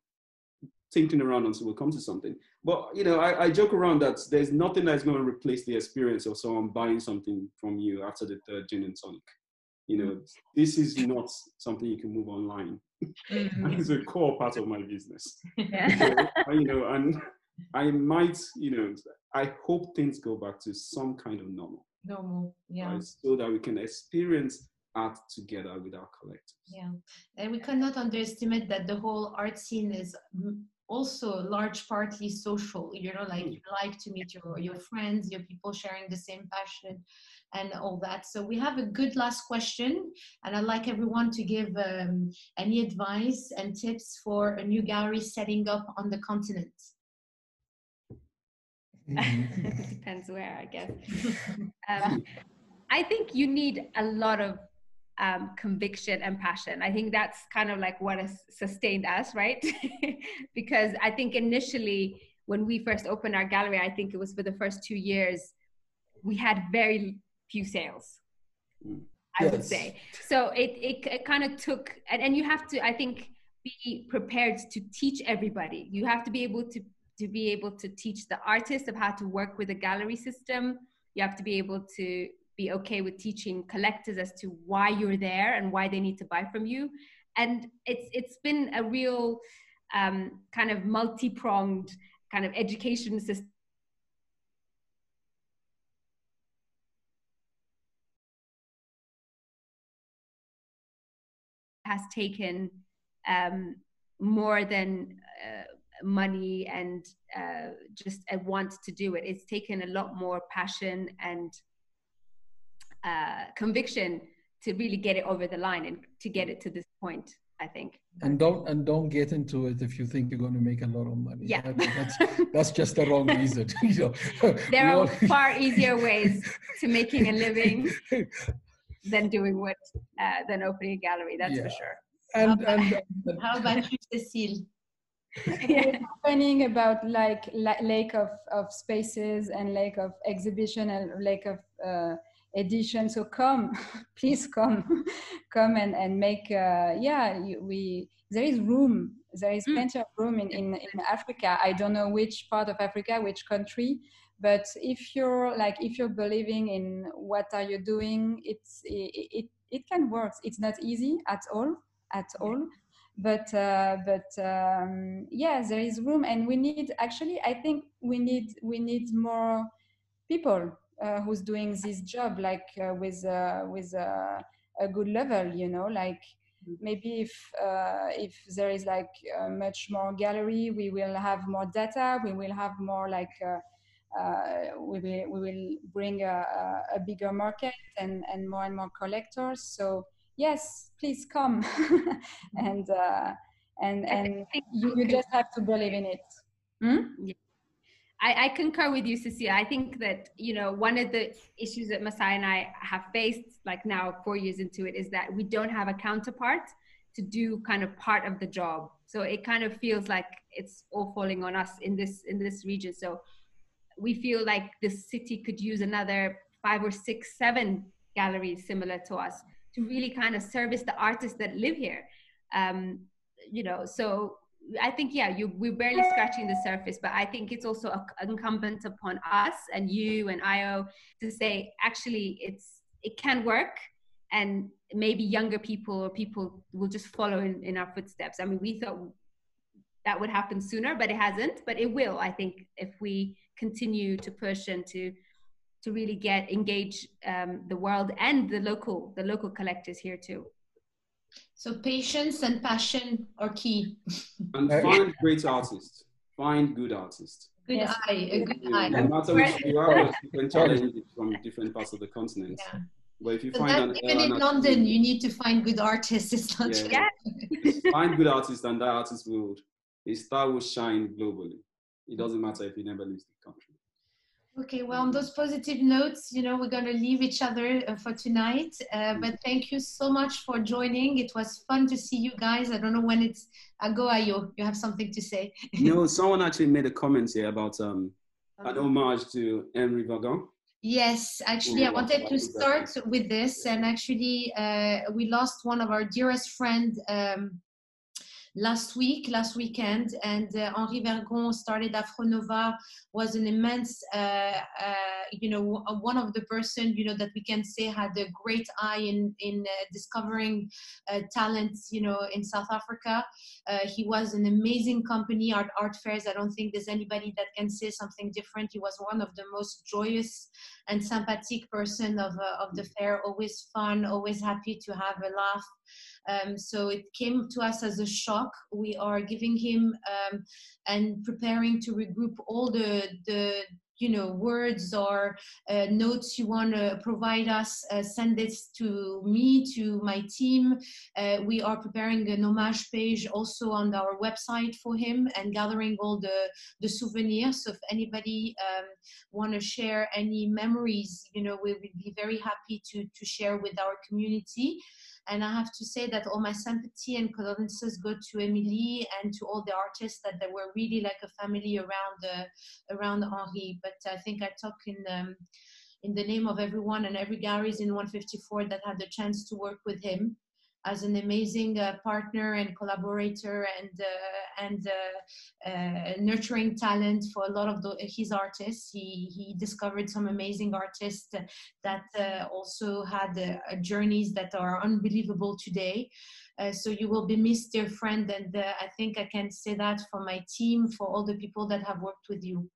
thinking around until we come to something. But you know, I, I joke around that there's nothing that's going to replace the experience of someone buying something from you after the third gin and tonic. You know, this is not something you can move online. Mm-hmm. it's a core part of my business. Yeah. So, you know, and I might, you know, I hope things go back to some kind of normal. Normal, yeah. Right? So that we can experience art together with our collectives. Yeah, and we cannot underestimate that the whole art scene is also large partly social you know like mm. you like to meet your your friends your people sharing the same passion and all that so we have a good last question and i'd like everyone to give um, any advice and tips for a new gallery setting up on the continent depends where i guess um, i think you need a lot of um, conviction and passion. I think that's kind of like what has sustained us, right? because I think initially when we first opened our gallery, I think it was for the first two years, we had very few sales. I yes. would say. So it, it, it kind of took, and, and you have to, I think, be prepared to teach everybody. You have to be able to, to be able to teach the artist of how to work with a gallery system. You have to be able to be okay with teaching collectors as to why you're there and why they need to buy from you and it's it's been a real um, kind of multi-pronged kind of education system has taken um, more than uh, money and uh, just a want to do it. It's taken a lot more passion and uh, conviction to really get it over the line and to get it to this point. I think. And don't and don't get into it if you think you're going to make a lot of money. Yeah, that's that's just the wrong reason. you know, there are all... far easier ways to making a living than doing what uh, than opening a gallery. That's yeah. for sure. And, and, and how about you, Cecile? Yeah. complaining about like lack of, of spaces and lack of exhibition and lack of uh, edition. So come please come come and and make uh, yeah we there is room. There is mm. plenty of room in, in in africa. I don't know which part of africa which country but if you're like if you're believing in what are you doing it's it, it, it can work. It's not easy at all at all but uh, but um, yeah there is room and we need actually i think we need we need more people uh, who's doing this job like uh, with uh, with a good level you know like mm-hmm. maybe if uh, if there is like uh, much more gallery we will have more data we will have more like uh, we will we will bring a, a, bigger market and and more and more collectors so yes please come and and and you, you just have to believe in it hmm? yeah. I, I, concur with you, Cecilia. I think that you know one of the issues that Mesai and I have faced, like now four years into it, is that we don't have a counterpart to do kind of part of the job. So it kind of feels like it's all falling on us in this in this region. So we feel like the city could use another five or six, seven galleries similar to us to really kind of service the artists that live here. Um, you know, so I think yeah, you we're barely scratching the surface, but I think it's also incumbent upon us and you and Ayo to say actually it's it can work, and maybe younger people or people will just follow in, in our footsteps. I mean, we thought that would happen sooner, but it hasn't. But it will, I think, if we continue to push and to to really get engage um, the world and the local the local collectors here too. So patience and passion are key. and find great artists. Find good artists. Good yes. eye, a good eye. No matter which you are, different challenges from different parts of the continent. Yeah. But if you find an, even in London, you need to find good artists. It's not yeah. just find good artists, and that artist will his star will shine globally. It doesn't matter if he never leaves the country. Okay, well, on those positive notes, you know, we're going to leave each other uh, for tonight. Uh, but thank you so much for joining. It was fun to see you guys. I don't know when it's. Uh, go, Ayo. You have something to say. no, someone actually made a comment here about um, an homage to Henri Vergon. Yes, actually, I wanted to start with this, and actually, uh, we lost one of our dearest friend um, last week, last weekend, and uh, Henri Vergon started Afronova was an immense, uh, uh, you know, one of the person, you know, that we can say had a great eye in in uh, discovering uh, talents, you know, in South Africa. Uh, he was an amazing company, Art Art Fairs. I don't think there's anybody that can say something different. He was one of the most joyous and sympathetic person of of the fair. Always fun, always happy to have a laugh. Um, so it came to us as a shock. We are giving him um, and preparing to regroup all the the you know words or uh, notes you want to provide us uh, send this to me to my team. Uh, we are preparing an homage page also on our website for him and gathering all the the souvenirs. So if anybody um, want to share any memories you know we would be very happy to to share with our community and I have to say that all my sympathy and condolences go to Emily and to all the artists that they were really like a family around uh, around Henri. But I think I talk in um, in the name of everyone and every galleries in 154 that had the chance to work with him as an amazing uh, partner and collaborator and uh, and uh, uh, nurturing talent for a lot of the, his artists. He he discovered some amazing artists that uh, also had uh, journeys that are unbelievable today. so you will be missed, dear friend, and I think I can say that for my team, for all the people that have worked with you.